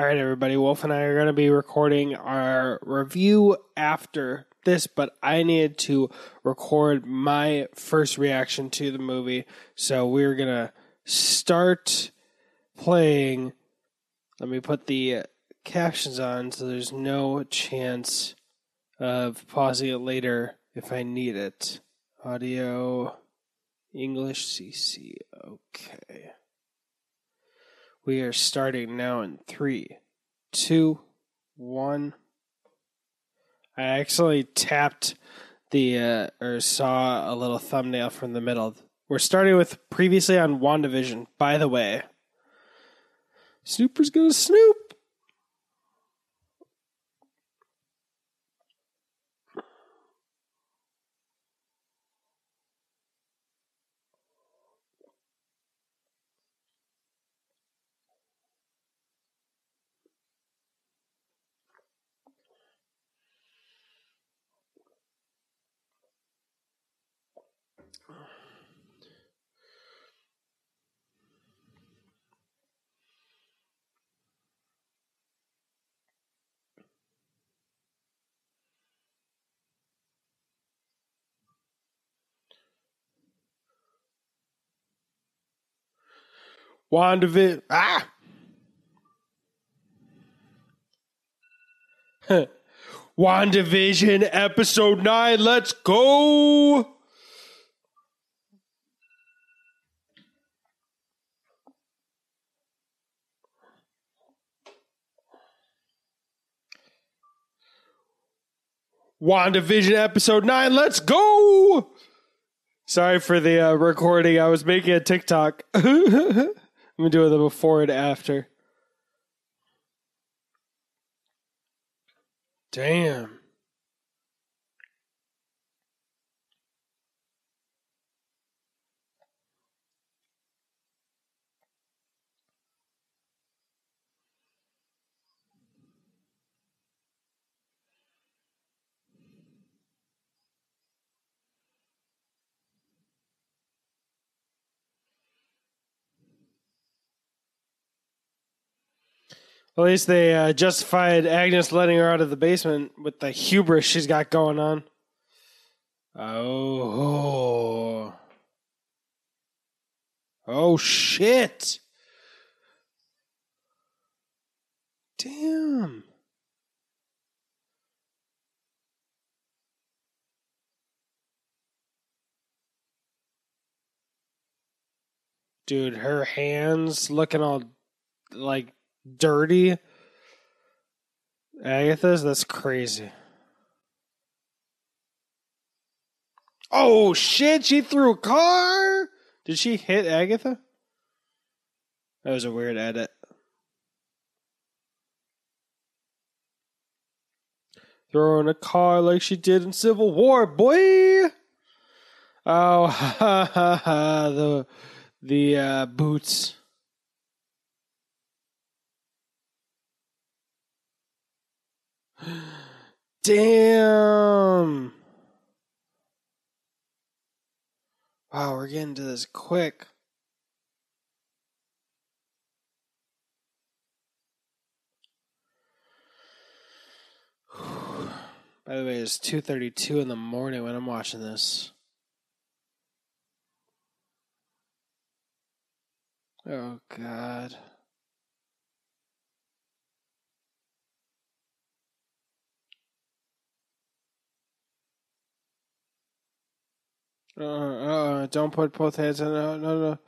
All right, everybody. Wolf and I are going to be recording our review after this, but I needed to record my first reaction to the movie. So we're going to start playing. Let me put the captions on so there's no chance of pausing it later if I need it. Audio, English CC. Okay. We are starting now in three, two, one. I actually tapped the uh, or saw a little thumbnail from the middle. We're starting with previously on WandaVision. By the way, Snooper's gonna snoop. WandaVision. Ah! WandaVision episode 9. Let's go! WandaVision episode 9. Let's go! Sorry for the uh, recording. I was making a TikTok. I'm gonna do the before and after. Damn. At least they uh, justified Agnes letting her out of the basement with the hubris she's got going on. Oh. Oh, shit. Damn. Dude, her hands looking all like dirty. Agatha's that's crazy. Oh shit, she threw a car? Did she hit Agatha? That was a weird edit. Throwing a car like she did in Civil War, boy. Oh, ha ha ha! The the uh, boots. Damn. Wow, we're getting to this quick. By the way, it's 2:32 in the morning when I'm watching this. Oh god. Uh, uh, don't put both hands in. No, no, no.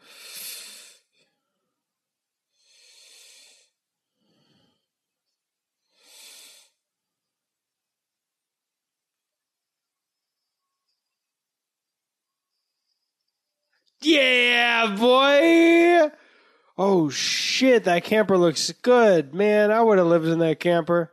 Yeah, boy. Oh shit, that camper looks good, man. I would have lived in that camper.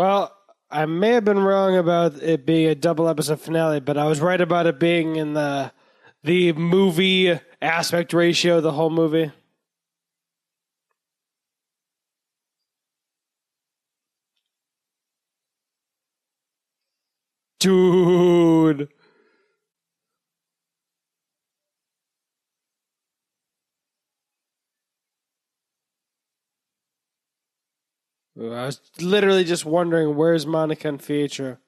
Well, I may have been wrong about it being a double episode finale, but I was right about it being in the the movie aspect ratio the whole movie. Dude. I was literally just wondering where's Monica and.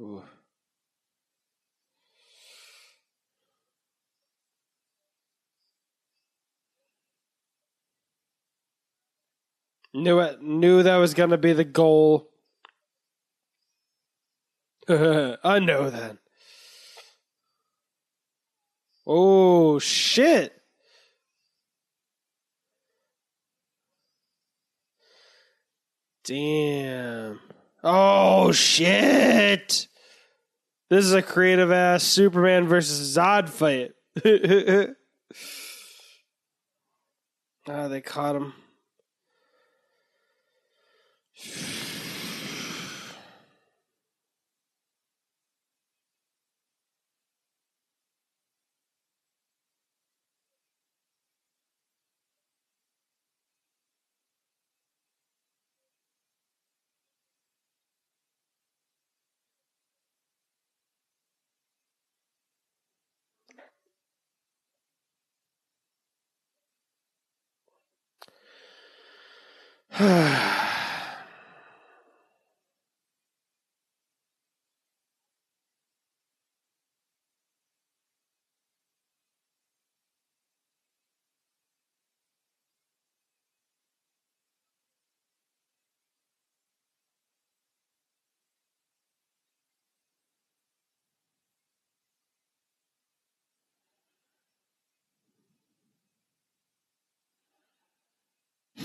Ooh. Knew it. Knew that was gonna be the goal. I know that. Oh shit! Damn. Oh shit! This is a creative ass Superman versus Zod fight. ah, they caught him.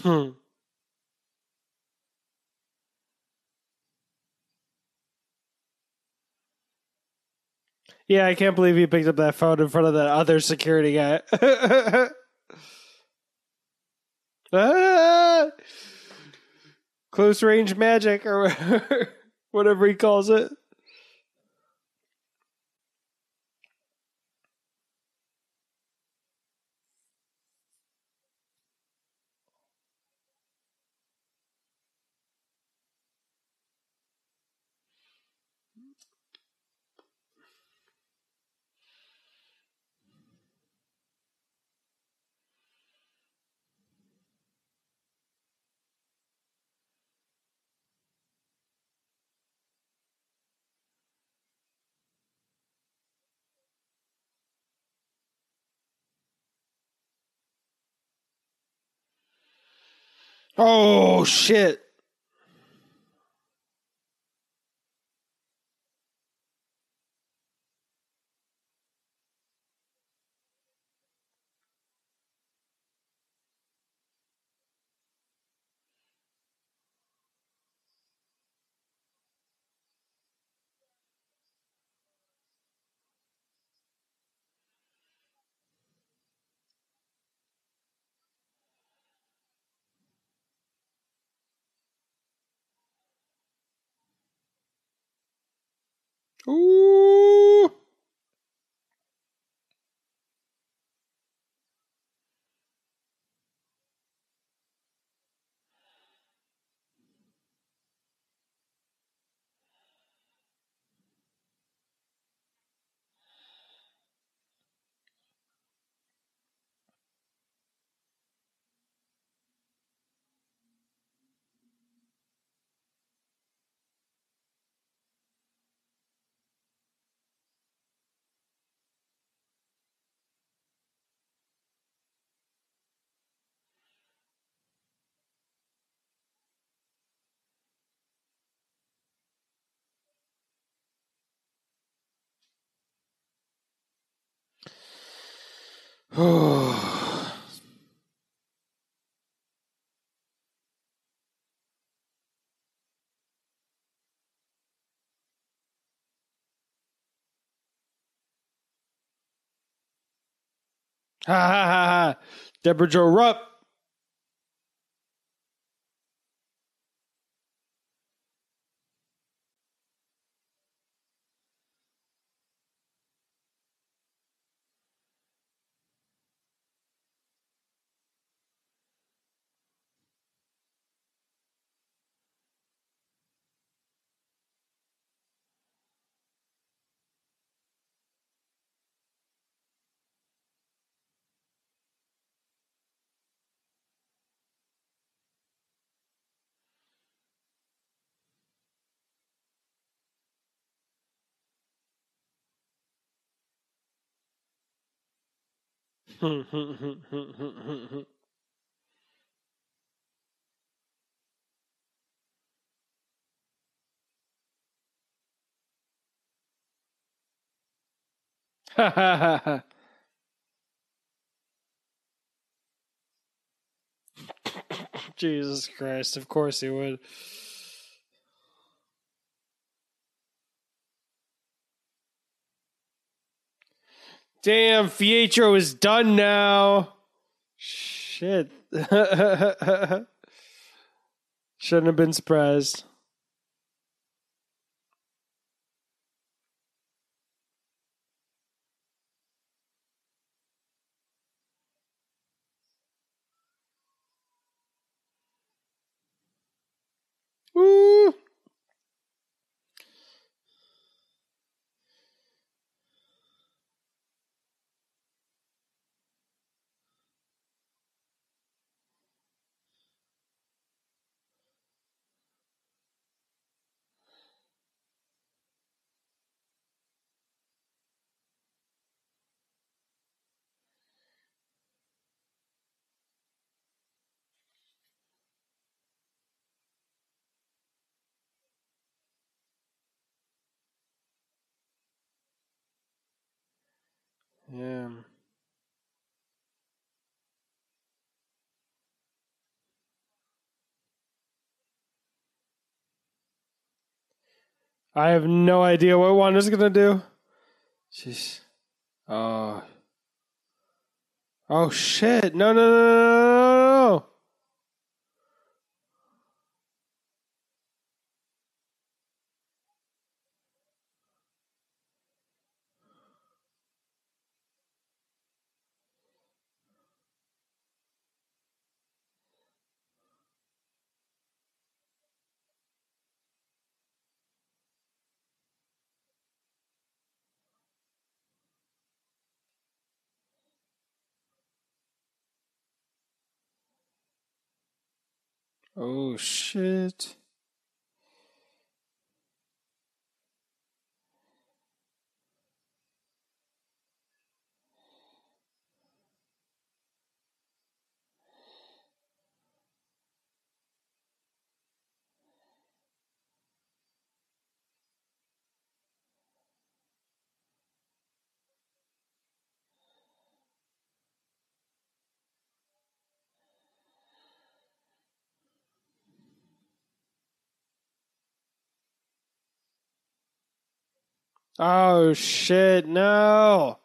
Hmm. Yeah, I can't believe he picked up that phone in front of that other security guy. ah! Close range magic or whatever he calls it. Oh shit. Ooh. Ha ha ha ha. Debra Jo Rupp Jesus Christ, of course he would. Damn, Fietro is done now. Shit. Shouldn't have been surprised. Woo! I have no idea what Wanda's gonna do. She's oh oh shit! No no no no no no! Oh shit! Oh shit! No!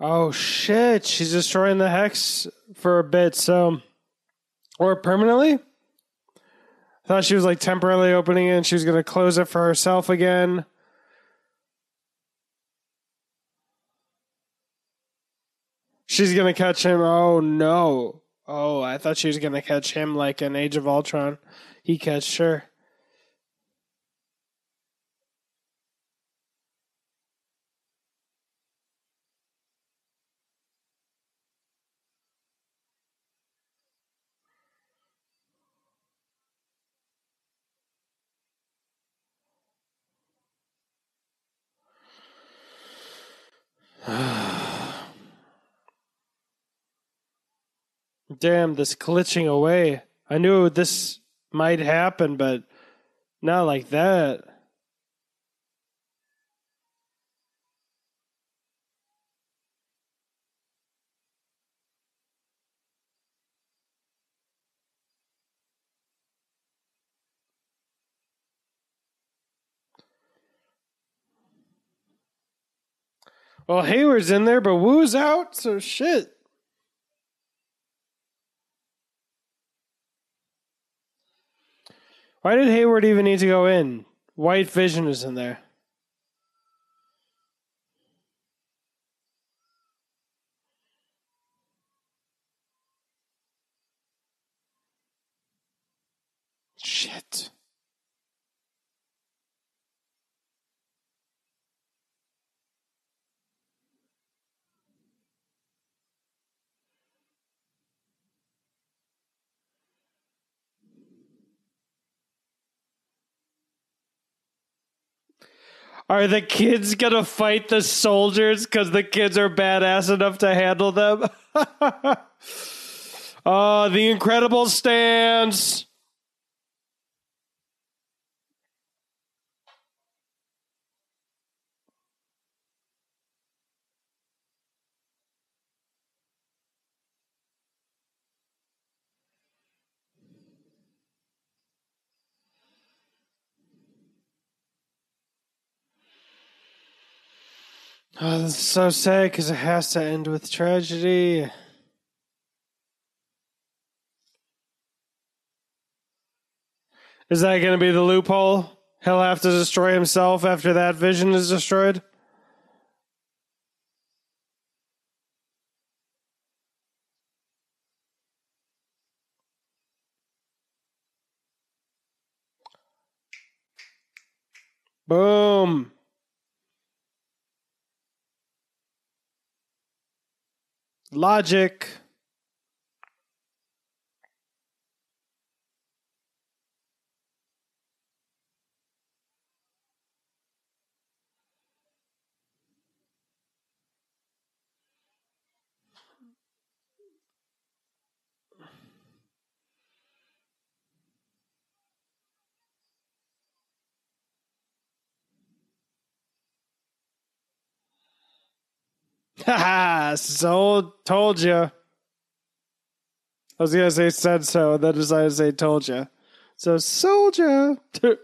Oh shit! She's destroying the hex for a bit, so or permanently. I thought she was like temporarily opening it and she was gonna close it for herself again. She's gonna catch him. Oh no! Oh, I thought she was gonna catch him like in Age of Ultron. He catched her. Damn, this glitching away. I knew this might happen, but not like that. Well, Hayward's in there, but Woo's out, so shit. Why did Hayward even need to go in? White Vision is in there. Shit. Are the kids gonna fight the soldiers because the kids are badass enough to handle them? oh, the incredible stance. Oh, this is so sad because it has to end with tragedy. Is that going to be the loophole? He'll have to destroy himself after that vision is destroyed? Boom. Logic. Haha, so told you. I was gonna say said so, and then decided to say told you. So soldier.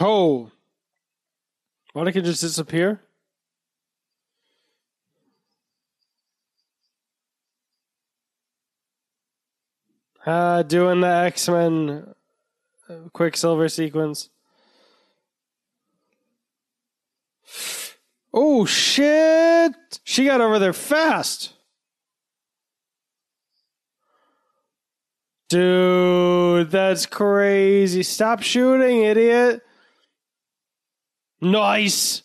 oh, Why can just disappear? Uh, doing the X Men Quicksilver sequence. Oh shit! She got over there fast. Dude, that's crazy. Stop shooting, idiot. Nice.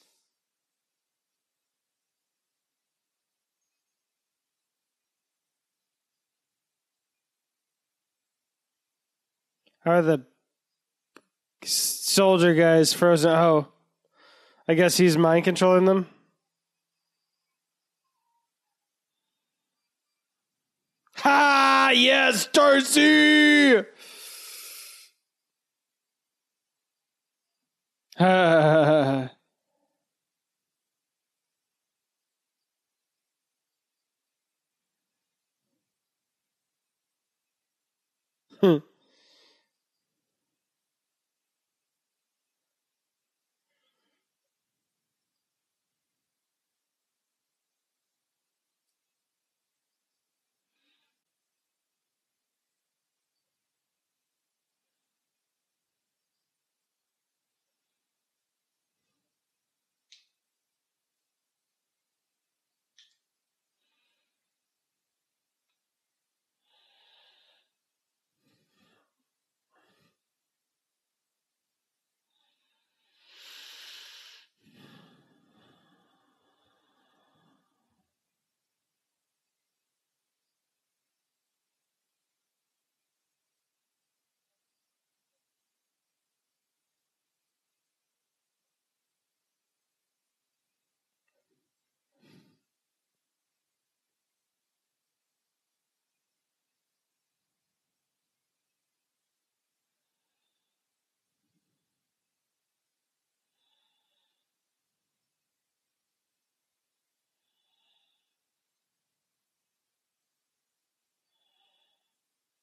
How are the soldier guys frozen? Oh. I guess he's mind controlling them. Ha! Yes, Darcy! Ha! Hmm.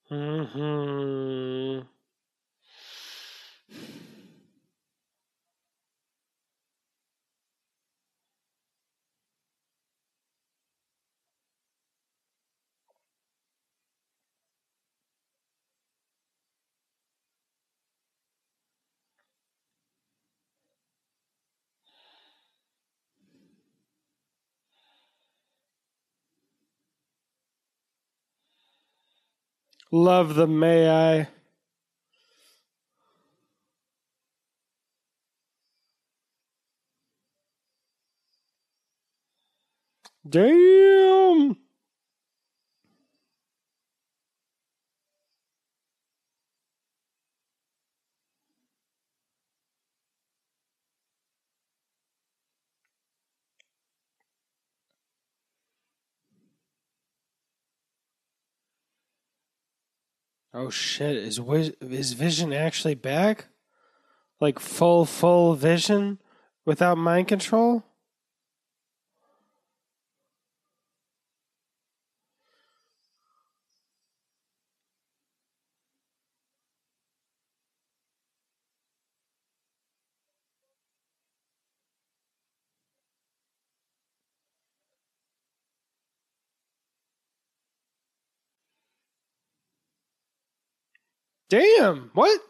Hmm. hmm Love the May I. Damn. Oh shit! Is is Vision actually back? Like full full Vision without mind control? Damn! What?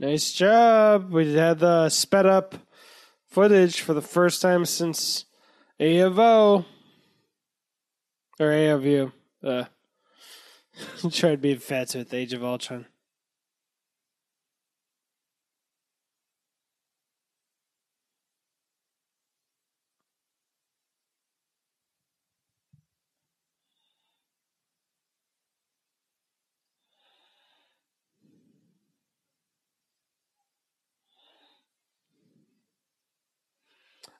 Nice job. We had the sped up footage for the first time since A of O. Or A of U. Uh, try to be fats with Age of Ultron.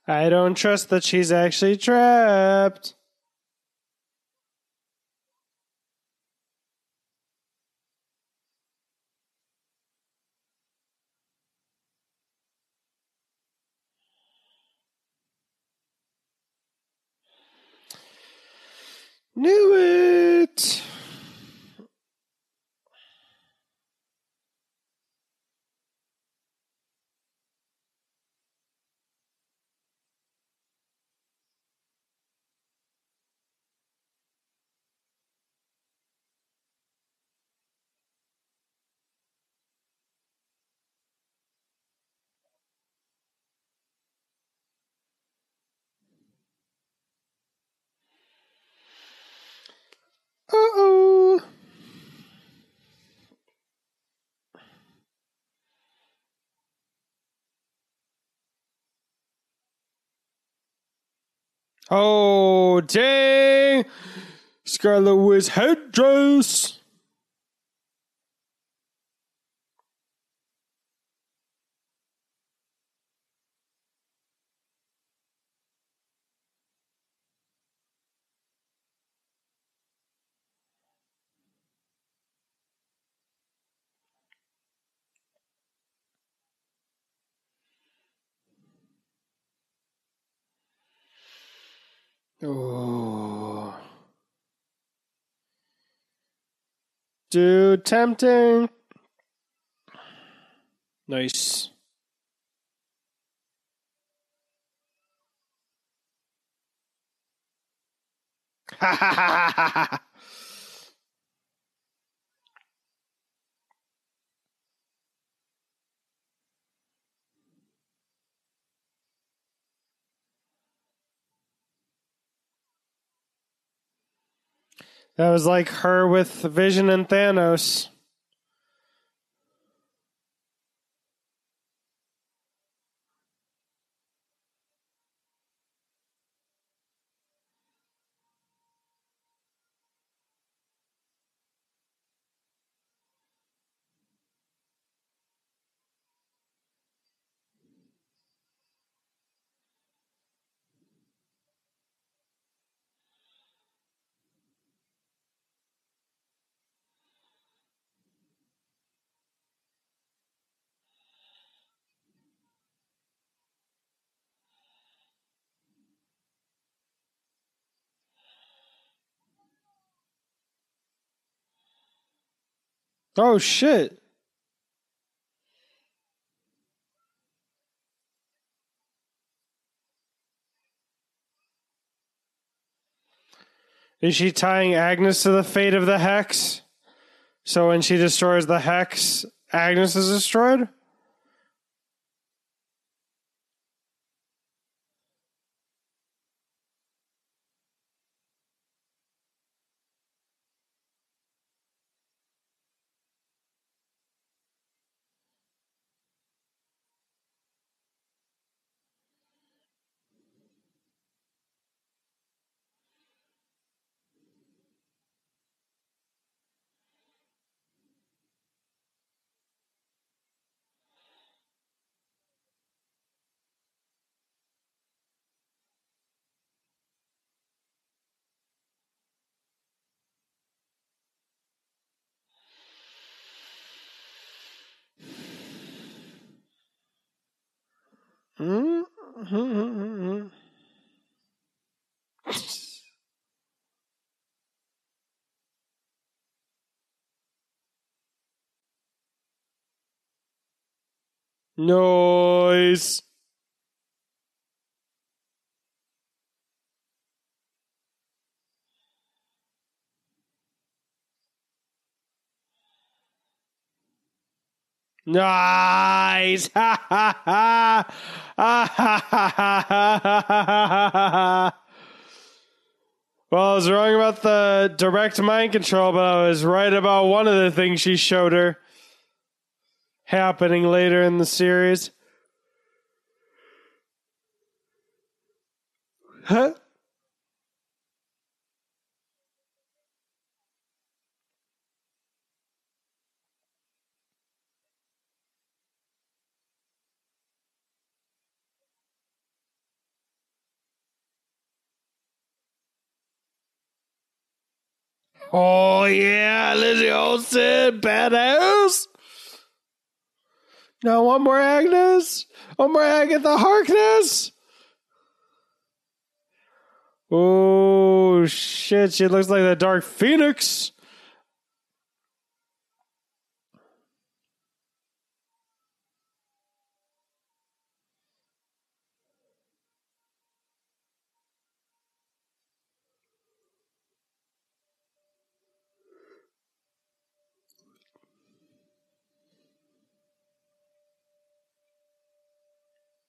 I don't trust that she's actually trapped. Knew it. Uh oh. Oh, dang. Scarlet Witch headdress. Oh. Dude, tempting. Nice. Ha Ha ha ha ha ha. That was like her with Vision and Thanos. Oh shit. Is she tying Agnes to the fate of the hex? So when she destroys the hex, Agnes is destroyed? Noise. Nice. Well, I was wrong about the direct mind control, but I was right about one of the things she showed her happening later in the series. Huh? Oh yeah, Lizzie Olsen, badass. Now one more Agnes, one more Agatha Harkness. Oh shit, she looks like the Dark Phoenix.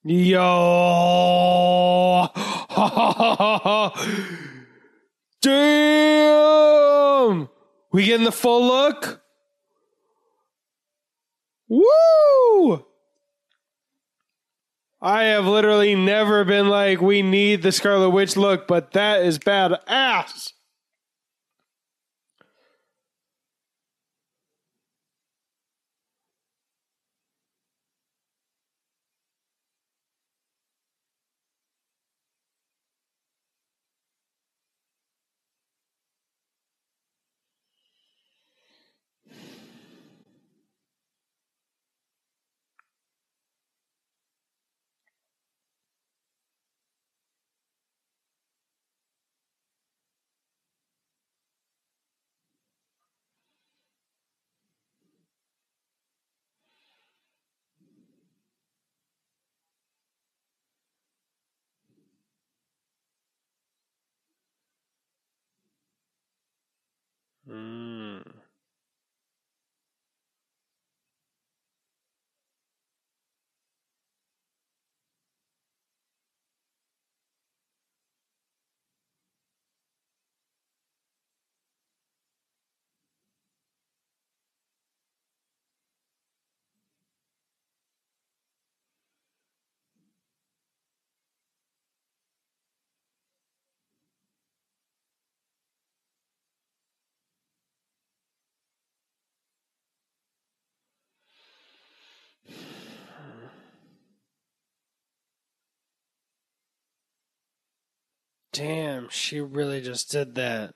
Yo! Damn! We getting the full look? Woo! I have literally never been like, we need the Scarlet Witch look, but that is bad Mm. Damn, she really just did that.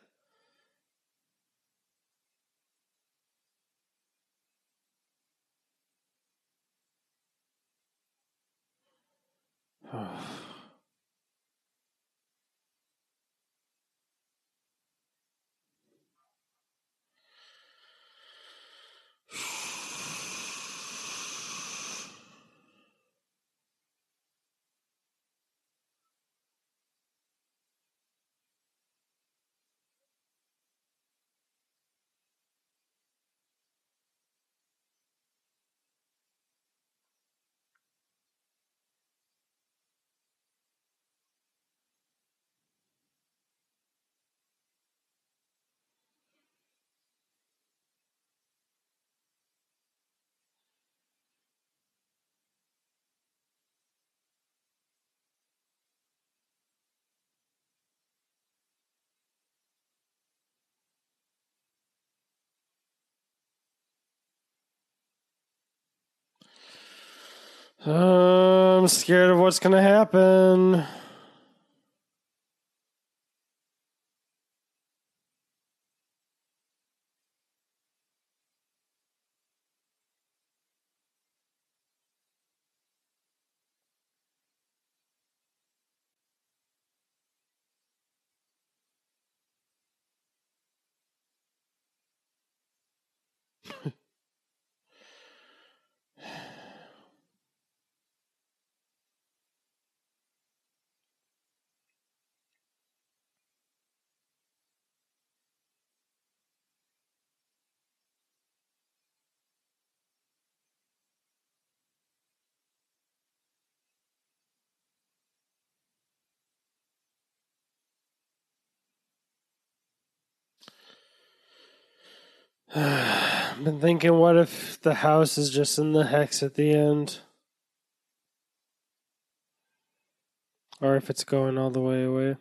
I'm scared of what's going to happen. been thinking, what if the house is just in the hex at the end? Or if it's going all the way away.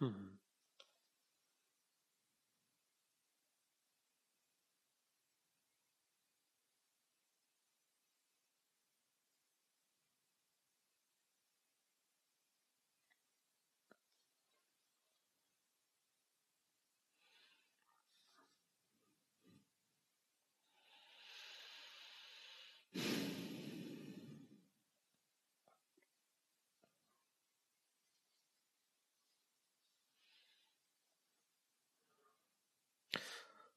Hmm.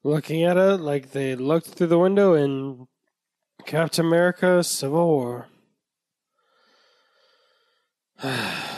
Looking at it like they looked through the window in Captain America Civil War.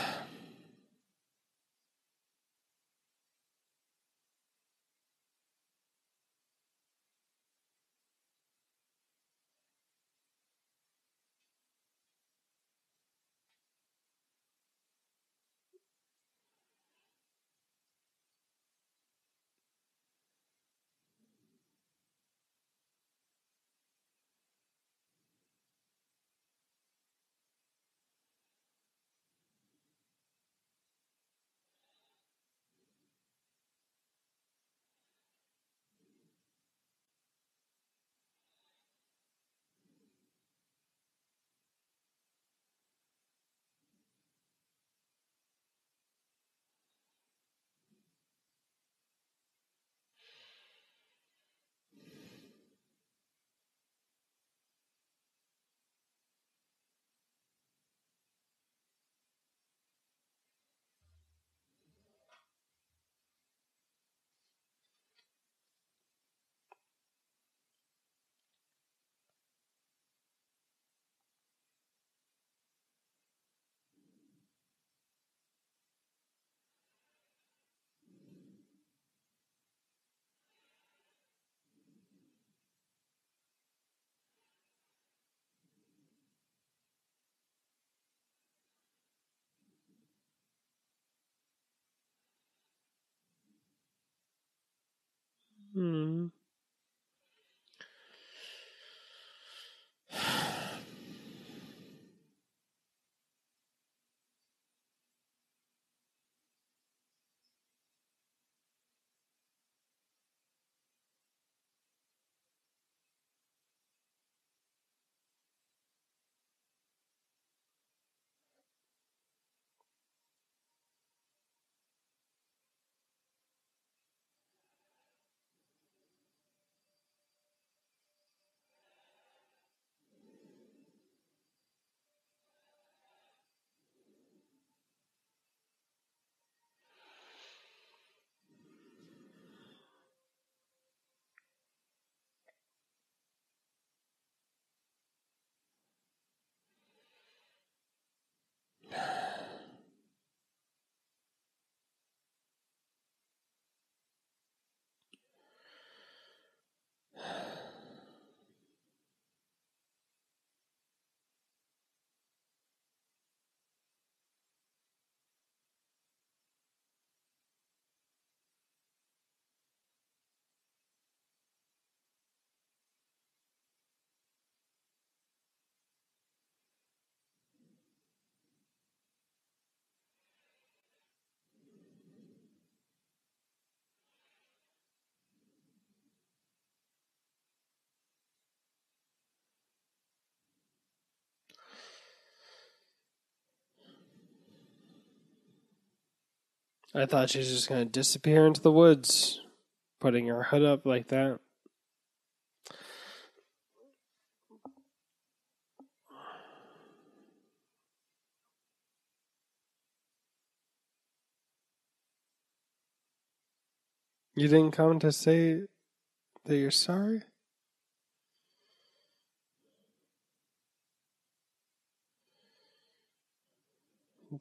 I thought she was just going to disappear into the woods, putting her hood up like that. You didn't come to say that you're sorry?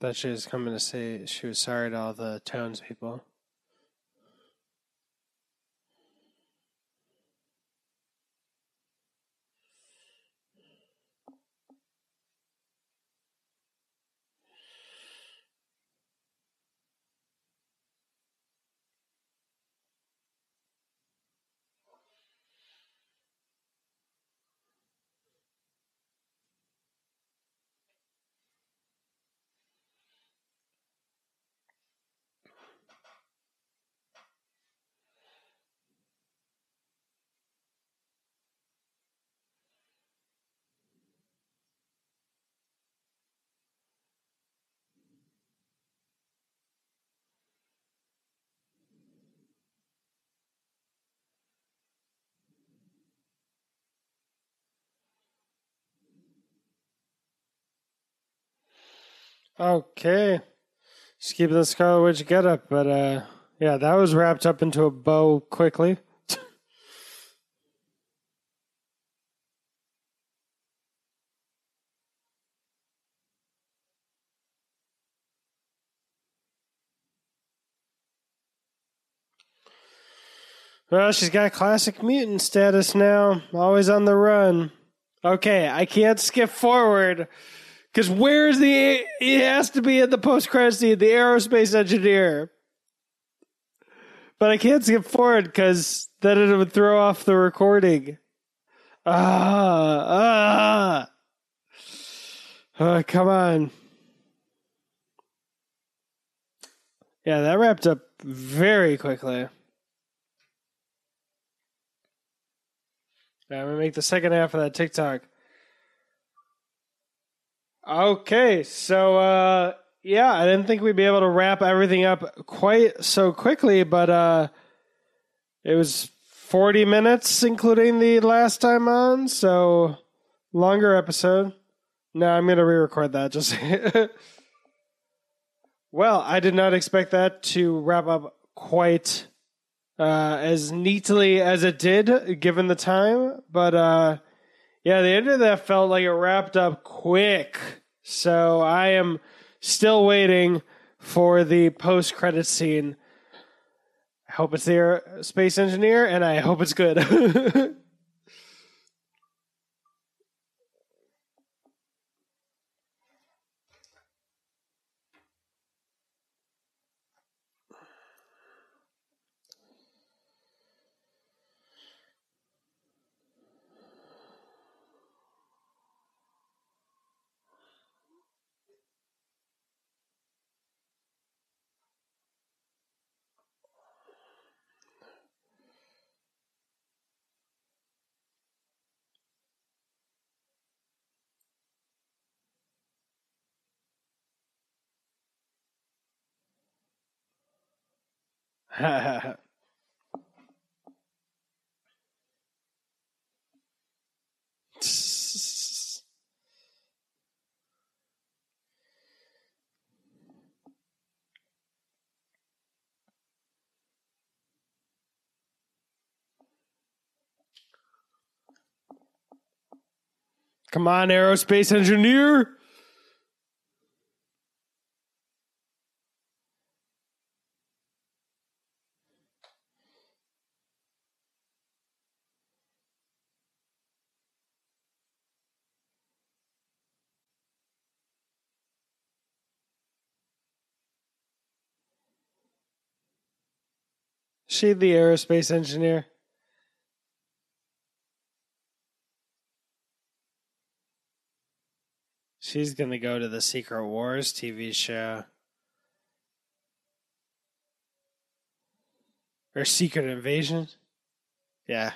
That she was coming to say she was sorry to all the townspeople. Okay. Just keeping the Scarlet Witch get up, but uh yeah, that was wrapped up into a bow quickly. well, she's got classic mutant status now, always on the run. Okay, I can't skip forward because where's the? It has to be in the post credit scene. The aerospace engineer. But I can't skip forward because then it would throw off the recording. Ah, ah. Oh, come on. Yeah, that wrapped up very quickly. I'm gonna make the second half of that TikTok. Okay, so uh yeah, I didn't think we'd be able to wrap everything up quite so quickly, but uh it was 40 minutes including the last time on, so longer episode. No, I'm going to re-record that just Well, I did not expect that to wrap up quite uh as neatly as it did given the time, but uh yeah, the end of that felt like it wrapped up quick. So I am still waiting for the post credit scene. I hope it's the space engineer and I hope it's good. Come on, aerospace engineer. She the aerospace engineer. She's gonna go to the Secret Wars TV show. Or Secret Invasion. Yeah.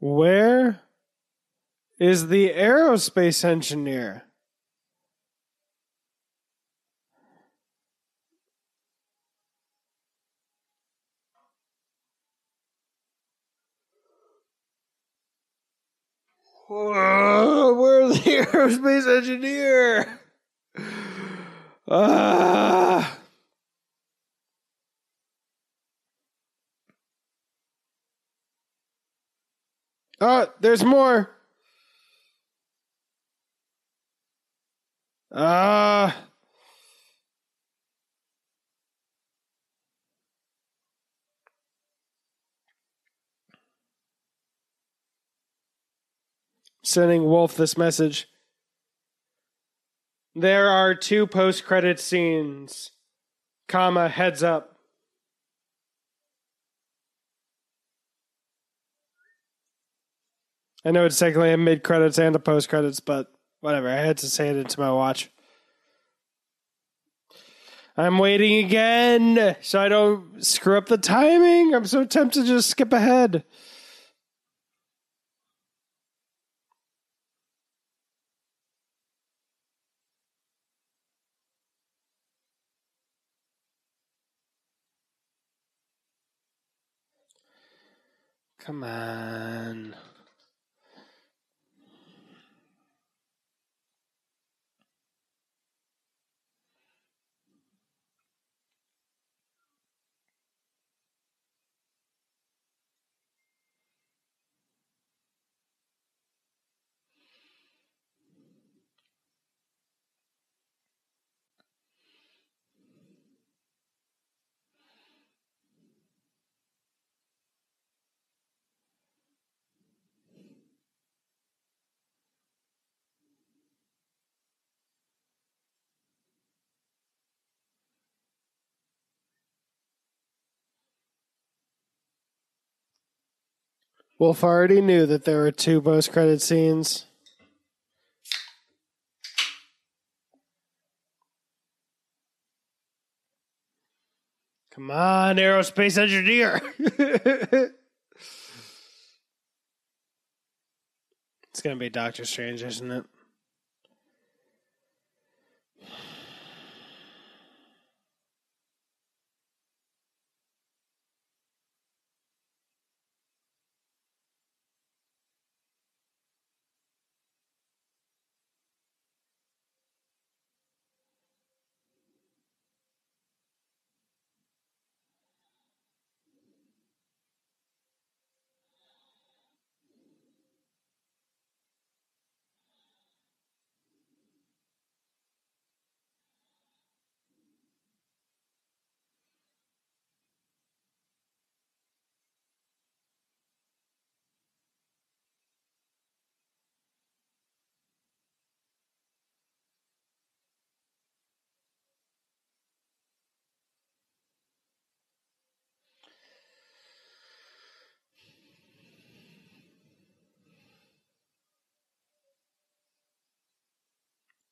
Where is the aerospace engineer? Whoa, where's the aerospace engineer? Ah. Oh, there's more. Ah. Sending Wolf this message. There are two post credit scenes, comma, heads up. I know it's technically a mid credits and a post credits, but whatever. I had to say it into my watch. I'm waiting again so I don't screw up the timing. I'm so tempted to just skip ahead. Come on. Wolf already knew that there were two post credit scenes. Come on, aerospace engineer. it's going to be Doctor Strange, isn't it?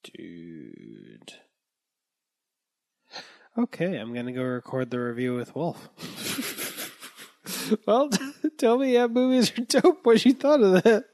Dude. Okay, I'm gonna go record the review with Wolf. well, tell me, yeah, movies are dope. What you thought of that?